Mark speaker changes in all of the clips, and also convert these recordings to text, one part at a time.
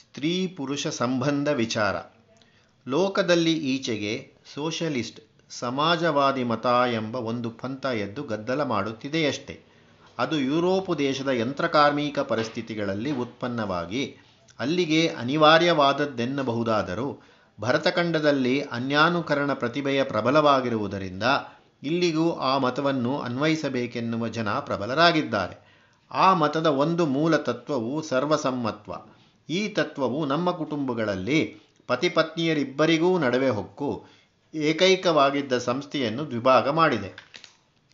Speaker 1: ಸ್ತ್ರೀ ಪುರುಷ ಸಂಬಂಧ ವಿಚಾರ. ಲೋಕದಲ್ಲಿ ಈಚೆಗೆ ಸೋಷಲಿಸ್ಟ್, ಸಮಾಜವಾದಿ ಮತ ಎಂಬ ಒಂದು ಪಂಥ ಎದ್ದು ಗದ್ದಲ ಮಾಡುತ್ತಿದೆಯಷ್ಟೆ. ಅದು ಯುರೋಪು ದೇಶದ ಯಂತ್ರಕಾರ್ಮಿಕ ಪರಿಸ್ಥಿತಿಗಳಲ್ಲಿ ಉತ್ಪನ್ನವಾಗಿ, ಅಲ್ಲಿಗೆ ಅನಿವಾರ್ಯವಾದದ್ದೆನ್ನಬಹುದಾದರೂ ಭರತಖಂಡದಲ್ಲಿ ಅನ್ಯಾನುಕರಣ ಪ್ರತಿಭೆಯ ಪ್ರಬಲವಾಗಿರುವುದರಿಂದ, ಇಲ್ಲಿಗೂ ಆ ಮತವನ್ನು ಅನ್ವಯಿಸಬೇಕೆನ್ನುವ ಜನ ಪ್ರಬಲರಾಗಿದ್ದಾರೆ. ಆ ಮತದ ಒಂದು ಮೂಲ ತತ್ವವು ಸರ್ವಸಮ್ಮತ್ವ. ಈ ತತ್ವವು ನಮ್ಮ ಕುಟುಂಬಗಳಲ್ಲಿ ಪತಿಪತ್ನಿಯರಿಬ್ಬರಿಗೂ ನಡುವೆ ಹೊಕ್ಕು ಏಕೈಕವಾಗಿದ್ದ ಸಂಸ್ಥೆಯನ್ನು ದ್ವಿಭಾಗ ಮಾಡಿದೆ.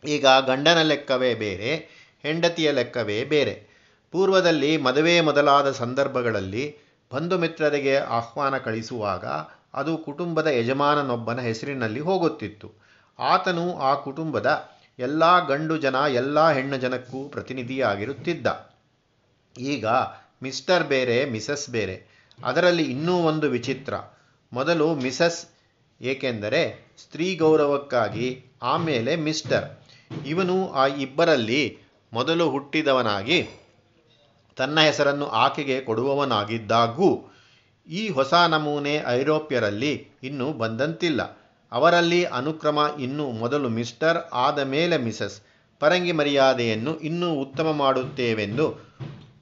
Speaker 1: ಈಗ ಗಂಡನ ಲೆಕ್ಕವೇ ಬೇರೆ, ಹೆಂಡತಿಯ ಲೆಕ್ಕವೇ ಬೇರೆ. ಪೂರ್ವದಲ್ಲಿ ಮದುವೆ ಮೊದಲಾದ ಸಂದರ್ಭಗಳಲ್ಲಿ ಬಂಧು ಮಿತ್ರರಿಗೆ ಆಹ್ವಾನ ಕಳಿಸುವಾಗ ಅದು ಕುಟುಂಬದ ಯಜಮಾನನೊಬ್ಬನ ಹೆಸರಿನಲ್ಲಿ ಹೋಗುತ್ತಿತ್ತು. ಆತನು ಆ ಕುಟುಂಬದ ಎಲ್ಲ ಗಂಡು ಜನ ಎಲ್ಲ ಹೆಣ್ಣು ಜನಕ್ಕೂ ಪ್ರತಿನಿಧಿಯಾಗಿರುತ್ತಿದ್ದ. ಈಗ ಮಿಸ್ಟರ್ ಬೇರೆ, ಮಿಸಸ್ ಬೇರೆ. ಅದರಲ್ಲಿ ಇನ್ನೂ ಒಂದು ವಿಚಿತ್ರ. ಮೊದಲು ಮಿಸಸ್ ಏಕೆಂದರೆ ಸ್ತ್ರೀ ಗೌರವಕ್ಕಾಗಿ ಆಮೇಲೆ ಮಿಸ್ಟರ್. ಇವನು ಆ ಇಬ್ಬರಲ್ಲಿ ಮೊದಲು ಹುಟ್ಟಿದವನಾಗಿ ತನ್ನ ಹೆಸರನ್ನು ಆಕೆಗೆ ಕೊಡುವವನಾಗಿದ್ದಾಗೂ ಈ ಹೊಸ ನಮೂನೆ ಐರೋಪ್ಯರಲ್ಲಿ ಇನ್ನೂ ಬಂದಂತಿಲ್ಲ. ಅವರಲ್ಲಿ ಅನುಕ್ರಮ ಇನ್ನೂ ಮೊದಲು ಮಿಸ್ಟರ್, ಆದ ಮೇಲೆ ಮಿಸಸ್. ಪರಂಗಿ ಮರ್ಯಾದೆಯನ್ನು ಇನ್ನೂ ಉತ್ತಮ ಮಾಡುತ್ತೇವೆಂದು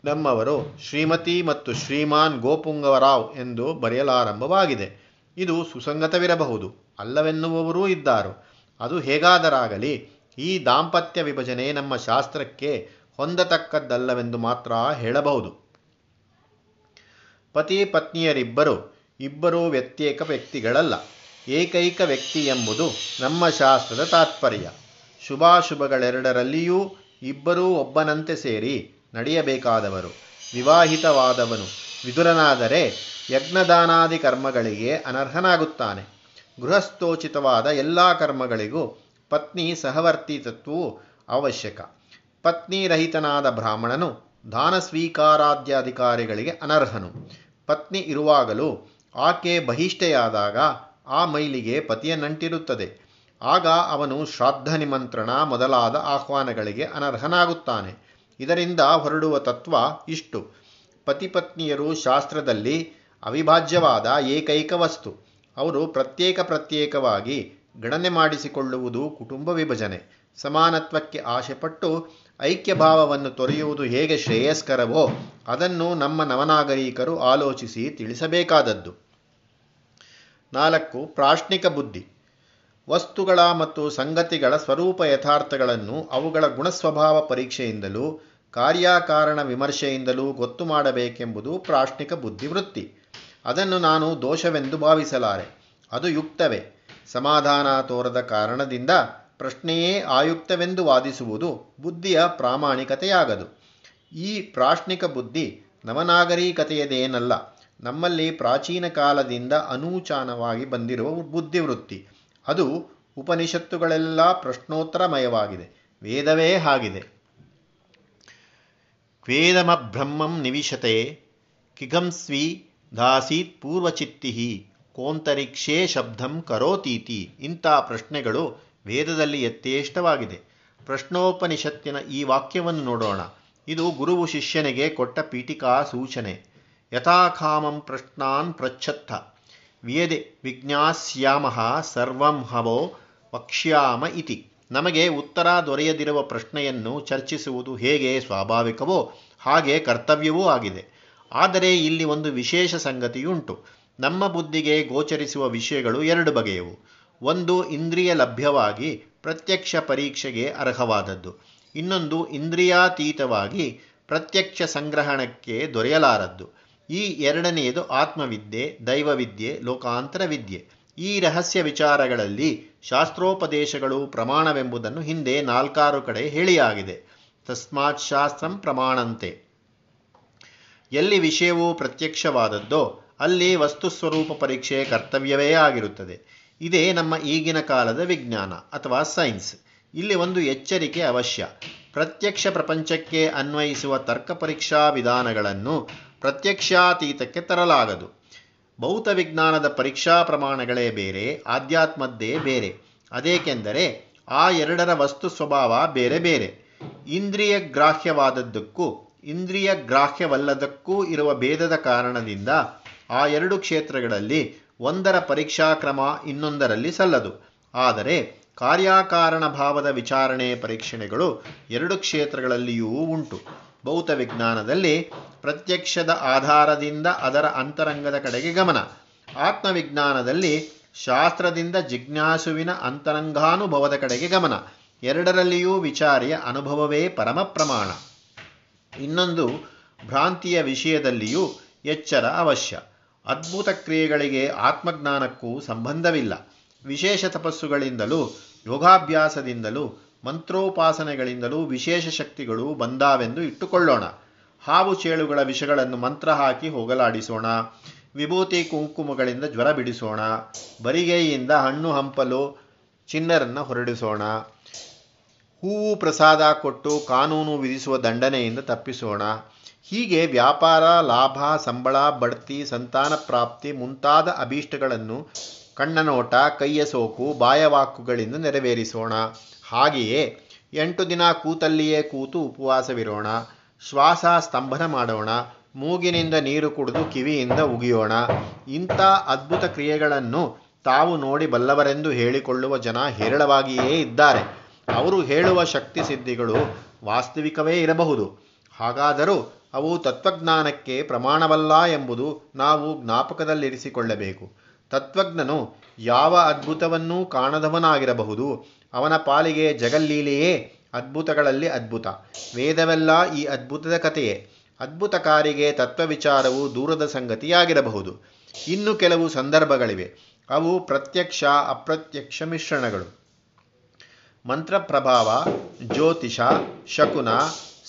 Speaker 1: ನಮ್ಮವರು ಶ್ರೀಮತಿ ಮತ್ತು ಶ್ರೀಮಾನ್ ಗೋಪುಂಗವರಾವ್ ಎಂದು ಬರೆಯಲಾರಂಭವಾಗಿದೆ. ಇದು ಸುಸಂಗತವಿರಬಹುದು. ಅಲ್ಲವೆನ್ನುವವರೂ ಇದ್ದಾರು. ಅದು ಹೇಗಾದರಾಗಲಿ, ಈ ದಾಂಪತ್ಯ ವಿಭಜನೆ ನಮ್ಮ ಶಾಸ್ತ್ರಕ್ಕೆ ಹೊಂದತಕ್ಕದ್ದಲ್ಲವೆಂದು ಮಾತ್ರ ಹೇಳಬಹುದು. ಪತಿ ಪತ್ನಿಯರಿಬ್ಬರು ಇಬ್ಬರೂ ವ್ಯತ್ಯೇಕ ವ್ಯಕ್ತಿಗಳಲ್ಲ. ಏಕೈಕ ವ್ಯಕ್ತಿ ಎಂಬುದು ನಮ್ಮ ಶಾಸ್ತ್ರದ ತಾತ್ಪರ್ಯ. ಶುಭಾಶುಭಗಳೆರಡರಲ್ಲಿಯೂ ಇಬ್ಬರೂ ಒಬ್ಬನಂತೆ ಸೇರಿ ನಡೆಯಬೇಕಾದವರು, ವಿವಾಹಿತವಾದವನು ವಿದುರನಾದರೆ ಯಜ್ಞದಾನಾದಿ ಕರ್ಮಗಳಿಗೆ ಅನರ್ಹನಾಗುತ್ತಾನೆ. ಗೃಹಸ್ಥೋಚಿತವಾದ ಎಲ್ಲ ಕರ್ಮಗಳಿಗೂ ಪತ್ನಿ ಸಹವರ್ತಿತತ್ವವು ಅವಶ್ಯಕ. ಪತ್ನಿರಹಿತನಾದ ಬ್ರಾಹ್ಮಣನು ದಾನ ಸ್ವೀಕಾರಾದ್ಯ ಅಧಿಕಾರಿಗಳಿಗೆ ಅನರ್ಹನು. ಪತ್ನಿ ಇರುವಾಗಲೂ ಆಕೆ ಬಹಿಷ್ಠೆಯಾದಾಗ ಆ ಮೈಲಿಗೆ ಪತಿಯ ನಂಟಿರುತ್ತದೆ ಆಗ ಅವನು ಶ್ರಾದ್ದ ನಿಮಂತ್ರಣ ಮೊದಲಾದ ಆಹ್ವಾನಗಳಿಗೆ ಅನರ್ಹನಾಗುತ್ತಾನೆ. ಇದರಿಂದ ಹೊರಡುವ ತತ್ವ ಇಷ್ಟು. ಪತಿಪತ್ನಿಯರು ಶಾಸ್ತ್ರದಲ್ಲಿ ಅವಿಭಾಜ್ಯವಾದ ಏಕೈಕ ವಸ್ತು. ಅವರು ಪ್ರತ್ಯೇಕ ಪ್ರತ್ಯೇಕವಾಗಿ ಗಣನೆ ಮಾಡಿಸಿಕೊಳ್ಳುವುದು ಕುಟುಂಬ ವಿಭಜನೆ. ಸಮಾನತ್ವಕ್ಕೆ ಆಶೆಪಟ್ಟು ಐಕ್ಯಭಾವವನ್ನು ತೊರೆಯುವುದು ಹೇಗೆ ಶ್ರೇಯಸ್ಕರವೋ ಅದನ್ನು ನಮ್ಮ ನವನಾಗರಿಕರು ಆಲೋಚಿಸಿ ತಿಳಿಸಬೇಕಾದದ್ದು. ನಾಲ್ಕು, ಪ್ರಾಶ್ನಿಕ ಬುದ್ಧಿ. ವಸ್ತುಗಳ ಮತ್ತು ಸಂಗತಿಗಳ ಸ್ವರೂಪ ಯಥಾರ್ಥಗಳನ್ನು ಅವುಗಳ ಗುಣಸ್ವಭಾವ ಪರೀಕ್ಷೆಯಿಂದಲೂ ಕಾರ್ಯಕಾರಣ ವಿಮರ್ಶೆಯಿಂದಲೂ ಗೊತ್ತು ಮಾಡಬೇಕೆಂಬುದು ಪ್ರಾಶ್ನಿಕ ಬುದ್ಧಿವೃತ್ತಿ. ಅದನ್ನು ನಾನು ದೋಷವೆಂದು ಭಾವಿಸಲಾರೆ. ಅದು ಯುಕ್ತವೇ. ಸಮಾಧಾನ ತೋರದ ಕಾರಣದಿಂದ ಪ್ರಶ್ನೆಯೇ ಆಯುಕ್ತವೆಂದು ವಾದಿಸುವುದು ಬುದ್ಧಿಯ ಪ್ರಾಮಾಣಿಕತೆಯಾಗದು. ಈ ಪ್ರಾಶ್ನಿಕ ಬುದ್ಧಿ ನವನಾಗರಿಕತೆಯದೇನಲ್ಲ, ನಮ್ಮಲ್ಲಿ ಪ್ರಾಚೀನ ಕಾಲದಿಂದ ಅನೂಚಾನವಾಗಿ ಬಂದಿರುವ ಬುದ್ಧಿವೃತ್ತಿ. ಅದು ಉಪನಿಷತ್ತುಗಳೆಲ್ಲ ಪ್ರಶ್ನೋತ್ತರಮಯವಾಗಿದೆ. ವೇದವೇ ಆಗಿದೆ ಬ್ರಹ್ಮಂ ನಿವಿಶತೆ ಕಿಗಂಸ್ವಿ ದಾಸೀತ್ ಪೂರ್ವಚಿತ್ತಿ ಕೋಂತರಿಕ್ಷೇ ಶಬ್ದಂ ಕರೋತೀತಿ ಇಂಥ ಪ್ರಶ್ನೆಗಳು ವೇದದಲ್ಲಿ ಯಥೇಷ್ಟವಾಗಿದೆ. ಪ್ರಶ್ನೋಪನಿಷತ್ತಿನ ಈ ವಾಕ್ಯವನ್ನು ನೋಡೋಣ. ಇದು ಗುರುವು ಶಿಷ್ಯನಿಗೆ ಕೊಟ್ಟ ಪೀಠಿಕಾ ಸೂಚನೆ. ಯಥಾಖಾಮಂ ಪ್ರಶ್ನಾನ್ ಪ್ರಚ್ಛತ್ತ. ವೇದೆ ವಿಜ್ಞಾಸ್ಯಾಮಃ ಸರ್ವಂ ಹವೋ ವಕ್ಷ್ಯಾಮ ಇತಿ. ನಮಗೆ ಉತ್ತರ ದೊರೆಯದಿರುವ ಪ್ರಶ್ನೆಯನ್ನು ಚರ್ಚಿಸುವುದು ಹೇಗೆ ಸ್ವಾಭಾವಿಕವೋ ಹಾಗೆ ಕರ್ತವ್ಯವೂ ಆಗಿದೆ. ಆದರೆ ಇಲ್ಲಿ ಒಂದು ವಿಶೇಷ ಸಂಗತಿಯುಂಟು. ನಮ್ಮ ಬುದ್ಧಿಗೆ ಗೋಚರಿಸುವ ವಿಷಯಗಳು ಎರಡು ಬಗೆಯವು. ಒಂದು ಇಂದ್ರಿಯ ಲಭ್ಯವಾಗಿ, ಪ್ರತ್ಯಕ್ಷ ಪರೀಕ್ಷೆಗೆ ಅರ್ಹವಾದದ್ದು. ಇನ್ನೊಂದು ಇಂದ್ರಿಯಾತೀತವಾಗಿ, ಪ್ರತ್ಯಕ್ಷ ಸಂಗ್ರಹಣಕ್ಕೆ ದೊರೆಯಲಾರದ್ದು. ಈ ಎರಡನೆಯದು ಆತ್ಮವಿದ್ಯೆ, ದೈವವಿದ್ಯೆ ಲೋಕಾಂತರ ವಿದ್ಯೆ ಈ ರಹಸ್ಯ ವಿಚಾರಗಳಲ್ಲಿ ಶಾಸ್ತ್ರೋಪದೇಶಗಳು ಪ್ರಮಾಣವೆಂಬುದನ್ನು ಹಿಂದೆ ನಾಲ್ಕಾರು ಕಡೆ ಹೇಳಿಯಾಗಿದೆ. ತಸ್ಮಾತ್ ಶಾಸ್ತ್ರಂ ಪ್ರಮಾಣಂತೆ. ಎಲ್ಲಿ ವಿಷಯವು ಪ್ರತ್ಯಕ್ಷವಾದದ್ದೋ ಅಲ್ಲಿ ವಸ್ತುಸ್ವರೂಪ ಪರೀಕ್ಷೆ ಕರ್ತವ್ಯವೇ ಆಗಿರುತ್ತದೆ. ಇದೇ ನಮ್ಮ ಈಗಿನ ಕಾಲದ ವಿಜ್ಞಾನ ಅಥವಾ ಸೈನ್ಸ್. ಇಲ್ಲಿ ಒಂದು ಎಚ್ಚರಿಕೆ ಅವಶ್ಯ. ಪ್ರತ್ಯಕ್ಷ ಪ್ರಪಂಚಕ್ಕೆ ಅನ್ವಯಿಸುವ ತರ್ಕ ಪರೀಕ್ಷಾ ವಿಧಾನಗಳನ್ನು ಪ್ರತ್ಯಕ್ಷಾತೀತಕ್ಕೆ ತರಲಾಗದು. ಭೌತ ವಿಜ್ಞಾನದ ಪರೀಕ್ಷಾ ಪ್ರಮಾಣಗಳೇ ಬೇರೆ, ಆಧ್ಯಾತ್ಮದ್ದೇ ಬೇರೆ. ಅದೇಕೆಂದರೆ ಆ ಎರಡರ ವಸ್ತು ಸ್ವಭಾವ ಬೇರೆ ಬೇರೆ. ಇಂದ್ರಿಯ ಗ್ರಾಹ್ಯವಾದದ್ದಕ್ಕೂ, ಇಂದ್ರಿಯ ಗ್ರಾಹ್ಯವಲ್ಲದಕ್ಕೂ ಇರುವ ಭೇದದ ಕಾರಣದಿಂದ ಆ ಎರಡು ಕ್ಷೇತ್ರಗಳಲ್ಲಿ ಒಂದರ ಪರೀಕ್ಷಾ ಕ್ರಮ ಇನ್ನೊಂದರಲ್ಲಿ ಸಲ್ಲದು. ಆದರೆ ಕಾರ್ಯಕಾರಣ ಭಾವದ ವಿಚಾರಣೆ ಪರೀಕ್ಷಣೆಗಳು ಎರಡು ಕ್ಷೇತ್ರಗಳಲ್ಲಿಯೂ ಉಂಟು. ಭೌತ ವಿಜ್ಞಾನದಲ್ಲಿ ಪ್ರತ್ಯಕ್ಷದ ಆಧಾರದಿಂದ ಅದರ ಅಂತರಂಗದ ಕಡೆಗೆ ಗಮನ. ಆತ್ಮವಿಜ್ಞಾನದಲ್ಲಿ ಶಾಸ್ತ್ರದಿಂದ ಜಿಜ್ಞಾಸುವಿನ ಅಂತರಂಗಾನುಭವದ ಕಡೆಗೆ ಗಮನ. ಎರಡರಲ್ಲಿಯೂ ವಿಚಾರಿಯ ಅನುಭವವೇ ಪರಮ ಪ್ರಮಾಣ. ಇನ್ನೊಂದು, ಭ್ರಾಂತಿಯ ವಿಷಯದಲ್ಲಿಯೂ ಎಚ್ಚರ ಅವಶ್ಯ. ಅದ್ಭುತ ಕ್ರಿಯೆಗಳಿಗೆ ಆತ್ಮಜ್ಞಾನಕ್ಕೂ ಸಂಬಂಧವಿಲ್ಲ. ವಿಶೇಷ ತಪಸ್ಸುಗಳಿಂದಲೂ ಯೋಗಾಭ್ಯಾಸದಿಂದಲೂ ಮಂತ್ರೋಪಾಸನೆಗಳಿಂದಲೂ ವಿಶೇಷ ಶಕ್ತಿಗಳು ಬಂದಾವೆಂದು ಇಟ್ಟುಕೊಳ್ಳೋಣ. ಹಾವು ಚೇಳುಗಳ ವಿಷಗಳನ್ನು ಮಂತ್ರ ಹಾಕಿ ಹೋಗಲಾಡಿಸೋಣ. ವಿಭೂತಿ ಕುಂಕುಮಗಳಿಂದ ಜ್ವರ ಬಿಡಿಸೋಣ. ಬರಿಗೈಯಿಂದ ಹಣ್ಣು ಹಂಪಲು ಚಿನ್ನರನ್ನು ಹೊರಡಿಸೋಣ. ಹೂವು ಪ್ರಸಾದ ಕೊಟ್ಟು ಕಾನೂನು ವಿಧಿಸುವ ದಂಡನೆಯಿಂದ ತಪ್ಪಿಸೋಣ. ಹೀಗೆ ವ್ಯಾಪಾರ, ಲಾಭ, ಸಂಬಳ, ಬಡ್ತಿ, ಸಂತಾನ ಪ್ರಾಪ್ತಿ ಮುಂತಾದ ಅಭೀಷ್ಟಗಳನ್ನು ಕಣ್ಣನೋಟ, ಕೈಯ ಸೋಕು, ಬಾಯವಾಕುಗಳಿಂದ ನೆರವೇರಿಸೋಣ. ಹಾಗೆಯೇ ಎಂಟು ದಿನ ಕೂತಲ್ಲಿಯೇ ಕೂತು ಉಪವಾಸವಿರೋಣ, ಶ್ವಾಸ ಸ್ತಂಭನ ಮಾಡೋಣ, ಮೂಗಿನಿಂದ ನೀರು ಕುಡಿದು ಕಿವಿಯಿಂದ ಉಗಿಯೋಣ. ಇಂಥ ಅದ್ಭುತ ಕ್ರಿಯೆಗಳನ್ನು ತಾವು ನೋಡಿ ಬಲ್ಲವರೆಂದು ಹೇಳಿಕೊಳ್ಳುವ ಜನ ಹೇರಳವಾಗಿಯೇ ಇದ್ದಾರೆ. ಅವರು ಹೇಳುವ ಶಕ್ತಿ ಸಿದ್ಧಿಗಳು ವಾಸ್ತವಿಕವೇ ಇರಬಹುದು. ಹಾಗಾದರೂ ಅವು ತತ್ವಜ್ಞಾನಕ್ಕೆ ಪ್ರಮಾಣವಲ್ಲ ಎಂಬುದು ನಾವು ಜ್ಞಾಪಕದಲ್ಲಿರಿಸಿಕೊಳ್ಳಬೇಕು. ತತ್ವಜ್ಞನು ಯಾವ ಅದ್ಭುತವನ್ನೂ ಕಾಣದವನಾಗಿರಬಹುದು. ಅವನ ಪಾಲಿಗೆ ಜಗಲ್ಲೀಲೆಯೇ ಅದ್ಭುತಗಳಲ್ಲಿ ಅದ್ಭುತ. ವೇದವೆಲ್ಲ ಈ ಅದ್ಭುತದ ಕಥೆಯೇ. ಅದ್ಭುತಕಾರಿಗೆ ತತ್ವವಿಚಾರವು ದೂರದ ಸಂಗತಿಯಾಗಿರಬಹುದು. ಇನ್ನು ಕೆಲವು ಸಂದರ್ಭಗಳಿವೆ. ಅವು ಪ್ರತ್ಯಕ್ಷ, ಅಪ್ರತ್ಯಕ್ಷ ಮಿಶ್ರಣಗಳು. ಮಂತ್ರಪ್ರಭಾವ, ಜ್ಯೋತಿಷ, ಶಕುನ,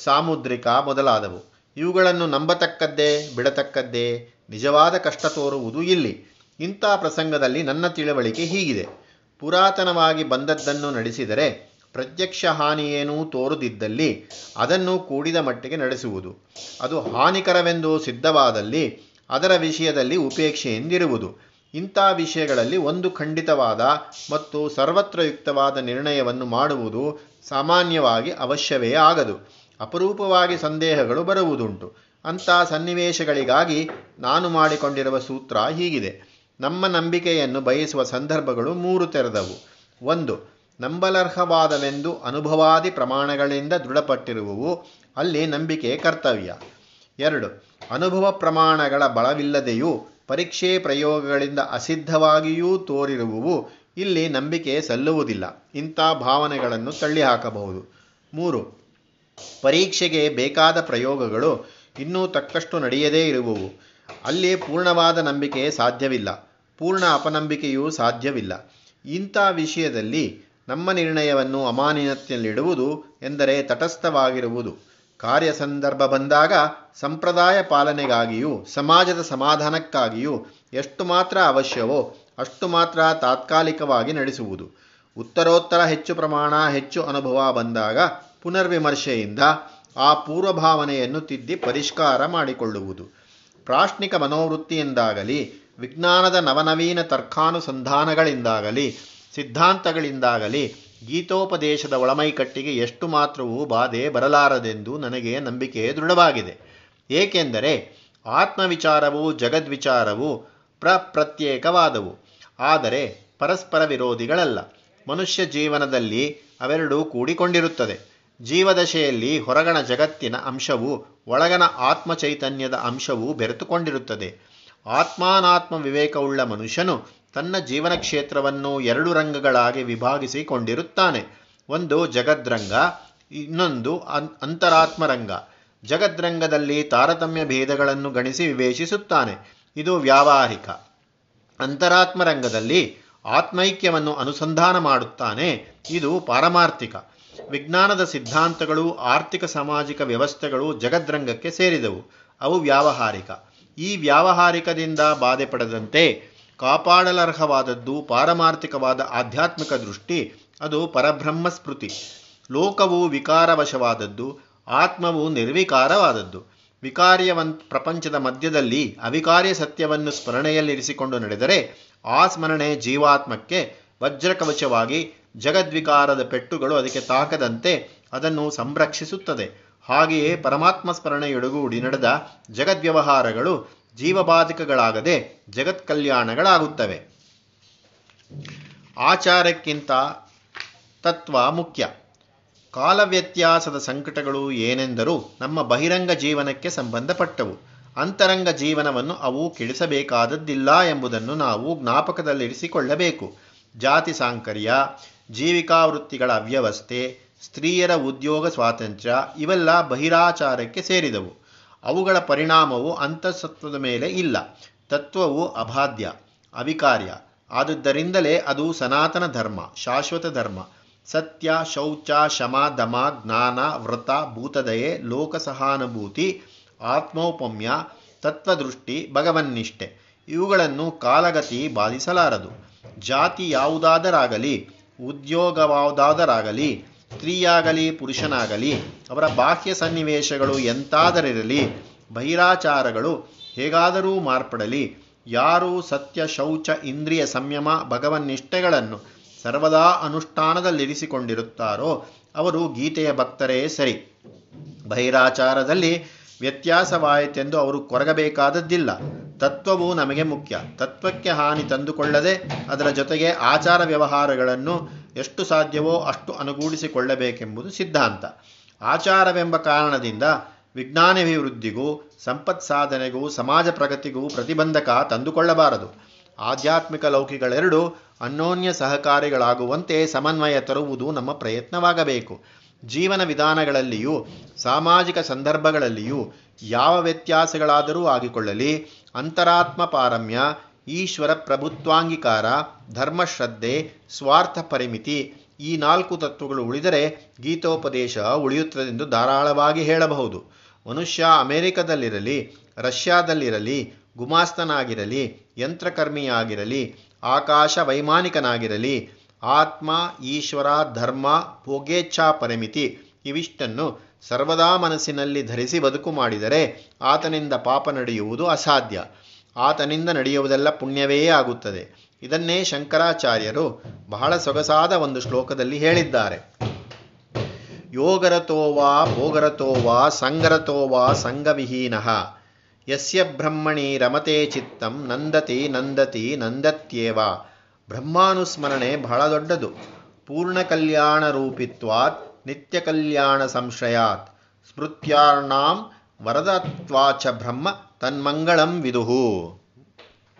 Speaker 1: ಸಾಮುದ್ರಿಕ ಮೊದಲಾದವು. ಇವುಗಳನ್ನು ನಂಬತಕ್ಕದ್ದೇ, ಬಿಡತಕ್ಕದ್ದೇ, ನಿಜವಾದ ಕಷ್ಟ ತೋರುವುದು ಇಲ್ಲಿ. ಇಂಥ ಪ್ರಸಂಗದಲ್ಲಿ ನನ್ನ ತಿಳುವಳಿಕೆ ಹೀಗಿದೆ. ಪುರಾತನವಾಗಿ ಬಂದದ್ದನ್ನು ನಡೆಸಿದರೆ ಪ್ರತ್ಯಕ್ಷ ಹಾನಿಯೇನೂ ತೋರುದಿದ್ದಲ್ಲಿ ಅದನ್ನು ಕೂಡಿದ ಮಟ್ಟಿಗೆ ನಡೆಸುವುದು. ಅದು ಹಾನಿಕರವೆಂದು ಸಿದ್ಧವಾದಲ್ಲಿ ಅದರ ವಿಷಯದಲ್ಲಿ ಉಪೇಕ್ಷೆಯಿಂದಿರುವುದು. ಇಂಥ ವಿಷಯಗಳಲ್ಲಿ ಒಂದು ಖಂಡಿತವಾದ ಮತ್ತು ಸರ್ವತ್ರ ಯುಕ್ತವಾದ ನಿರ್ಣಯವನ್ನು ಮಾಡುವುದು ಸಾಮಾನ್ಯವಾಗಿ ಅವಶ್ಯವೇ ಆಗದು. ಅಪರೂಪವಾಗಿ ಸಂದೇಹಗಳು ಬರುವುದುಂಟು. ಅಂಥ ಸನ್ನಿವೇಶಗಳಿಗಾಗಿ ನಾನು ಮಾಡಿಕೊಂಡಿರುವ ಸೂತ್ರ ಹೀಗಿದೆ. ನಮ್ಮ ನಂಬಿಕೆಯನ್ನು ಬಯಸುವ ಸಂದರ್ಭಗಳು ಮೂರು ತೆರೆದವು. ಒಂದು, ನಂಬಲರ್ಹವಾದವೆಂದು ಅನುಭವಾದಿ ಪ್ರಮಾಣಗಳಿಂದ ದೃಢಪಟ್ಟಿರುವವು, ಅಲ್ಲಿ ನಂಬಿಕೆ ಕರ್ತವ್ಯ. ಎರಡು, ಅನುಭವ ಪ್ರಮಾಣಗಳ ಬಳವಿಲ್ಲದೆಯೂ ಪರೀಕ್ಷೆ ಪ್ರಯೋಗಗಳಿಂದ ಅಸಿದ್ಧವಾಗಿಯೂ ತೋರಿರುವವು, ಇಲ್ಲಿ ನಂಬಿಕೆ ಸಲ್ಲುವುದಿಲ್ಲ. ಇಂಥ ಭಾವನೆಗಳನ್ನು ತಳ್ಳಿಹಾಕಬಹುದು. ಮೂರು, ಪರೀಕ್ಷೆಗೆ ಬೇಕಾದ ಪ್ರಯೋಗಗಳು ಇನ್ನೂ ತಕ್ಕಷ್ಟು ನಡೆಯದೇ ಇರುವವು. ಅಲ್ಲಿ ಪೂರ್ಣವಾದ ನಂಬಿಕೆ ಸಾಧ್ಯವಿಲ್ಲ. ಪೂರ್ಣ ಅಪನಂಬಿಕೆಯೂ ಸಾಧ್ಯವಿಲ್ಲ. ಇಂಥ ವಿಷಯದಲ್ಲಿ ನಮ್ಮ ನಿರ್ಣಯವನ್ನು ಅಮಾನಿನತ್ತಿನಲ್ಲಿಡುವುದು ಎಂದರೆ ತಟಸ್ಥವಾಗಿರುವುದು. ಕಾರ್ಯ ಸಂದರ್ಭ ಬಂದಾಗ ಸಂಪ್ರದಾಯ ಪಾಲನೆಗಾಗಿಯೂ ಸಮಾಜದ ಸಮಾಧಾನಕ್ಕಾಗಿಯೂ ಎಷ್ಟು ಮಾತ್ರ ಅವಶ್ಯವೋ ಅಷ್ಟು ಮಾತ್ರ ತಾತ್ಕಾಲಿಕವಾಗಿ ನಡೆಸುವುದು. ಉತ್ತರೋತ್ತರ ಹೆಚ್ಚು ಪ್ರಮಾಣ ಹೆಚ್ಚು ಅನುಭವ ಬಂದಾಗ ಪುನರ್ವಿಮರ್ಶೆಯಿಂದ ಆ ಪೂರ್ವಭಾವನೆಯನ್ನು ತಿದ್ದಿ ಪರಿಷ್ಕಾರ ಮಾಡಿಕೊಳ್ಳುವುದು. ಪ್ರಾಶ್ನಿಕ ಮನೋವೃತ್ತಿಯಿಂದಾಗಲಿ ವಿಜ್ಞಾನದ ನವನವೀನ ತರ್ಕಾನುಸಂಧಾನಗಳಿಂದಾಗಲಿ, ಸಿದ್ಧಾಂತಗಳಿಂದಾಗಲಿ, ಗೀತೋಪದೇಶದ ಒಳಮೈಕಟ್ಟಿಗೆ ಎಷ್ಟು ಮಾತ್ರವೂ ಬಾಧೆ ಬರಲಾರದೆಂದು ನನಗೆ ನಂಬಿಕೆ ದೃಢವಾಗಿದೆ. ಏಕೆಂದರೆ ಆತ್ಮವಿಚಾರವು ಜಗದ್ವಿಚಾರವು ಪ್ರಪ್ರತ್ಯೇಕವಾದವು. ಆದರೆ ಪರಸ್ಪರ ವಿರೋಧಿಗಳಲ್ಲ. ಮನುಷ್ಯ ಜೀವನದಲ್ಲಿ ಅವೆರಡೂ ಕೂಡಿಕೊಂಡಿರುತ್ತದೆ. ಜೀವದಶೆಯಲ್ಲಿ ಹೊರಗಣ ಜಗತ್ತಿನ ಅಂಶವು, ಒಳಗಣ ಆತ್ಮಚೈತನ್ಯದ ಅಂಶವೂ ಬೆರೆತುಕೊಂಡಿರುತ್ತದೆ. ಆತ್ಮಾನಾತ್ಮ ವಿವೇಕವುಳ್ಳ ಮನುಷ್ಯನು ತನ್ನ ಜೀವನ ಕ್ಷೇತ್ರವನ್ನು ಎರಡು ರಂಗಗಳಾಗಿ ವಿಭಾಗಿಸಿಕೊಂಡಿರುತ್ತಾನೆ. ಒಂದು ಜಗದ್ರಂಗ, ಇನ್ನೊಂದು ಅಂತರಾತ್ಮರಂಗ. ಜಗದ್ರಂಗದಲ್ಲಿ ತಾರತಮ್ಯ ಭೇದಗಳನ್ನು ಗಣಿಸಿ ವಿವೇಚಿಸುತ್ತಾನೆ. ಇದು ವ್ಯಾವಹಾರಿಕ. ಅಂತರಾತ್ಮರಂಗದಲ್ಲಿ ಆತ್ಮೈಕ್ಯವನ್ನು ಅನುಸಂಧಾನ ಮಾಡುತ್ತಾನೆ. ಇದು ಪಾರಮಾರ್ಥಿಕ. ವಿಜ್ಞಾನದ ಸಿದ್ಧಾಂತಗಳು, ಆರ್ಥಿಕ, ಸಾಮಾಜಿಕ ವ್ಯವಸ್ಥೆಗಳು ಜಗದ್ರಂಗಕ್ಕೆ ಸೇರಿದವು. ಅವು ವ್ಯಾವಹಾರಿಕ. ಈ ವ್ಯಾವಹಾರಿಕದಿಂದ ಬಾಧೆ ಪಡೆದಂತೆ ಕಾಪಾಡಲರ್ಹವಾದದ್ದು ಪಾರಮಾರ್ಥಿಕವಾದ ಆಧ್ಯಾತ್ಮಿಕ ದೃಷ್ಟಿ, ಅದು ಪರಬ್ರಹ್ಮ ಸ್ಮೃತಿ ಲೋಕವು ವಿಕಾರವಶವಾದದ್ದು, ಆತ್ಮವು ನಿರ್ವಿಕಾರವಾದದ್ದು. ವಿಕಾರ್ಯವಂತ ಪ್ರಪಂಚದ ಮಧ್ಯದಲ್ಲಿ ಅವಿಕಾರ್ಯ ಸತ್ಯವನ್ನು ಸ್ಮರಣೆಯಲ್ಲಿರಿಸಿಕೊಂಡು ನಡೆದರೆ ಆ ಸ್ಮರಣೆ ಜೀವಾತ್ಮಕ್ಕೆ ವಜ್ರಕವಚವಾಗಿ ಜಗದ್ವಿಕಾರದ ಪೆಟ್ಟುಗಳು ಅದಕ್ಕೆ ತಾಕದಂತೆ ಅದನ್ನು ಸಂರಕ್ಷಿಸುತ್ತದೆ. ಹಾಗೆಯೇ ಪರಮಾತ್ಮ ಸ್ಮರಣೆಯೊಡಗೂಡಿ ನಡೆದ ಜಗದ್ವ್ಯವಹಾರಗಳು ಜೀವಬಾಧಕಗಳಾಗದೆ ಜಗತ್ ಕಲ್ಯಾಣಗಳಾಗುತ್ತವೆ ಆಚಾರಕ್ಕಿಂತ ತತ್ವ ಮುಖ್ಯ. ಕಾಲವ್ಯತ್ಯಾಸದ ಸಂಕಟಗಳು ಏನೆಂದರೂ ನಮ್ಮ ಬಹಿರಂಗ ಜೀವನಕ್ಕೆ ಸಂಬಂಧಪಟ್ಟವು. ಅಂತರಂಗ ಜೀವನವನ್ನು ಅವು ಕೆಡಿಸಬೇಕಾದದ್ದಿಲ್ಲ ಎಂಬುದನ್ನು ನಾವು ಜ್ಞಾಪಕದಲ್ಲಿರಿಸಿಕೊಳ್ಳಬೇಕು. ಜಾತಿ ಸಾಂಕರ್ಯ, ಜೀವಿಕಾವೃತ್ತಿಗಳ ಅವ್ಯವಸ್ಥೆ ಸ್ತ್ರೀಯರ ಉದ್ಯೋಗ ಸ್ವಾತಂತ್ರ್ಯ ಇವೆಲ್ಲ ಬಹಿರಾಚಾರಕ್ಕೆ ಸೇರಿದವು. ಅವುಗಳ ಪರಿಣಾಮವು ಅಂತಸತ್ವದ ಮೇಲೆ ಇಲ್ಲ. ತತ್ವವು ಅಬಾಧ್ಯ ಅವಿಕಾರ್ಯ. ಆದುದರಿಂದಲೇ ಅದು ಸನಾತನ ಧರ್ಮ, ಶಾಶ್ವತ ಧರ್ಮ. ಸತ್ಯ, ಶೌಚ, ಶಮ, ದಮ, ಜ್ಞಾನ, ವ್ರತ, ಭೂತದಯೆ ಲೋಕಸಹಾನುಭೂತಿ ಆತ್ಮೌಪಮ್ಯ, ತತ್ವದೃಷ್ಟಿ, ಭಗವನ್ನಿಷ್ಠೆ. ಇವುಗಳನ್ನು ಕಾಲಗತಿ ಬಾಧಿಸಲಾರದು. ಜಾತಿ ಯಾವುದಾದರಾಗಲಿ, ಉದ್ಯೋಗವಾವುದಾದರಾಗಲಿ ಸ್ತ್ರೀಯಾಗಲಿ, ಪುರುಷನಾಗಲಿ, ಅವರ ಬಾಹ್ಯ ಸನ್ನಿವೇಶಗಳು ಎಂತಾದರಿರಲಿ, ಬಹಿರಾಚಾರಗಳು ಹೇಗಾದರೂ ಮಾರ್ಪಡಲಿ. ಯಾರು ಸತ್ಯ, ಶೌಚ, ಇಂದ್ರಿಯ ಸಂಯಮ, ಭಗವನ್ನಿಷ್ಠೆಗಳನ್ನು ಸರ್ವದಾ ಅನುಷ್ಠಾನದಲ್ಲಿರಿಸಿಕೊಂಡಿರುತ್ತಾರೋ, ಅವರು ಗೀತೆಯ ಭಕ್ತರೇ ಸರಿ. ಬಹಿರಾಚಾರದಲ್ಲಿ ವ್ಯತ್ಯಾಸವಾಯಿತೆಂದು ಅವರು ಕೊರಗಬೇಕಾದದ್ದಿಲ್ಲ. ತತ್ವವು ನಮಗೆ ಮುಖ್ಯ. ತತ್ವಕ್ಕೆ ಹಾನಿ ತಂದುಕೊಳ್ಳದೆ ಅದರ ಜೊತೆಗೆ ಆಚಾರ ವ್ಯವಹಾರಗಳನ್ನು ಎಷ್ಟು ಸಾಧ್ಯವೋ ಅಷ್ಟು ಅನುಗೂಡಿಸಿಕೊಳ್ಳಬೇಕೆಂಬುದು ಸಿದ್ಧಾಂತ. ಆಚಾರವೆಂಬ ಕಾರಣದಿಂದ ವಿಜ್ಞಾನಾಭಿವೃದ್ಧಿಗೂ ಸಂಪತ್ ಸಾಧನೆಗೂ ಸಮಾಜ ಪ್ರಗತಿಗೂ ಪ್ರತಿಬಂಧಕ ತಂದುಕೊಳ್ಳಬಾರದು. ಆಧ್ಯಾತ್ಮಿಕ ಲೌಕಿಗಳೆರಡು ಅನ್ಯೋನ್ಯ ಸಹಕಾರಿಗಳಾಗುವಂತೆ ಸಮನ್ವಯ ತರುವುದು ನಮ್ಮ ಪ್ರಯತ್ನವಾಗಬೇಕು. ಜೀವನ ವಿಧಾನಗಳಲ್ಲಿಯೂ, ಸಾಮಾಜಿಕ ಸಂದರ್ಭಗಳಲ್ಲಿಯೂ ಯಾವ ವ್ಯತ್ಯಾಸಗಳಾದರೂ ಆಗಿಕೊಳ್ಳಲಿ. ಅಂತರಾತ್ಮ ಪಾರಮ್ಯ ಈಶ್ವರ ಪ್ರಭುತ್ವಾಂಗೀಕಾರ, ಧರ್ಮಶ್ರದ್ಧೆ, ಸ್ವಾರ್ಥ ಪರಿಮಿತಿ ಈ ನಾಲ್ಕು ತತ್ವಗಳು ಉಳಿದರೆ ಗೀತೋಪದೇಶ ಉಳಿಯುತ್ತದೆಂದು ಧಾರಾಳವಾಗಿ ಹೇಳಬಹುದು. ಮನುಷ್ಯ ಅಮೆರಿಕದಲ್ಲಿರಲಿ, ರಷ್ಯಾದಲ್ಲಿರಲಿ, ಗುಮಾಸ್ತನಾಗಿರಲಿ, ಯಂತ್ರಕರ್ಮಿಯಾಗಿರಲಿ, ಆಕಾಶ ವೈಮಾನಿಕನಾಗಿರಲಿ, ಆತ್ಮ, ಈಶ್ವರ, ಧರ್ಮ ಭೋಗೇಚ್ಛಾ ಪರಿಮಿತಿ ಇವಿಷ್ಟನ್ನು ಸರ್ವದಾ ಮನಸ್ಸಿನಲ್ಲಿ ಧರಿಸಿ ಬದುಕು ಮಾಡಿದರೆ ಆತನಿಂದ ಪಾಪ ನಡೆಯುವುದು ಅಸಾಧ್ಯ. ಆತನಿಂದ ನಡೆಯುವುದೆಲ್ಲ ಪುಣ್ಯವೇ ಆಗುತ್ತದೆ. ಇದನ್ನೇ ಶಂಕರಾಚಾರ್ಯರು ಬಹಳ ಸೊಗಸಾದ ಒಂದು ಶ್ಲೋಕದಲ್ಲಿ ಹೇಳಿದ್ದಾರೆ. ಯೋಗರತೋವಾ ಭೋಗರತೋವಾ ಸಂಗರತೋವಾ ಸಂಗವಿಹೀನಃ. ಯಸ್ಯ ಬ್ರಹ್ಮಣಿ ರಮತೆ ಚಿತ್ತಂ, ನಂದತಿ ನಂದತಿ, ನಂದತ್ಯೇವ. ಬ್ರಹ್ಮಾನುಸ್ಮರಣೆ ಬಹಳ ದೊಡ್ಡದು. ಪೂರ್ಣ ಕಲ್ಯಾಣ ರೂಪಿತ್ವಾತ್ ನಿತ್ಯ ಕಲ್ಯಾಣ ಸಂಶಯಾತ್ ಸ್ಮೃತ್ಯಾರ್ಣಾಂ ವರದತ್ವಾಚ ಬ್ರಹ್ಮ ತನ್ಮಂಗಳಂ ವಿದುಹು.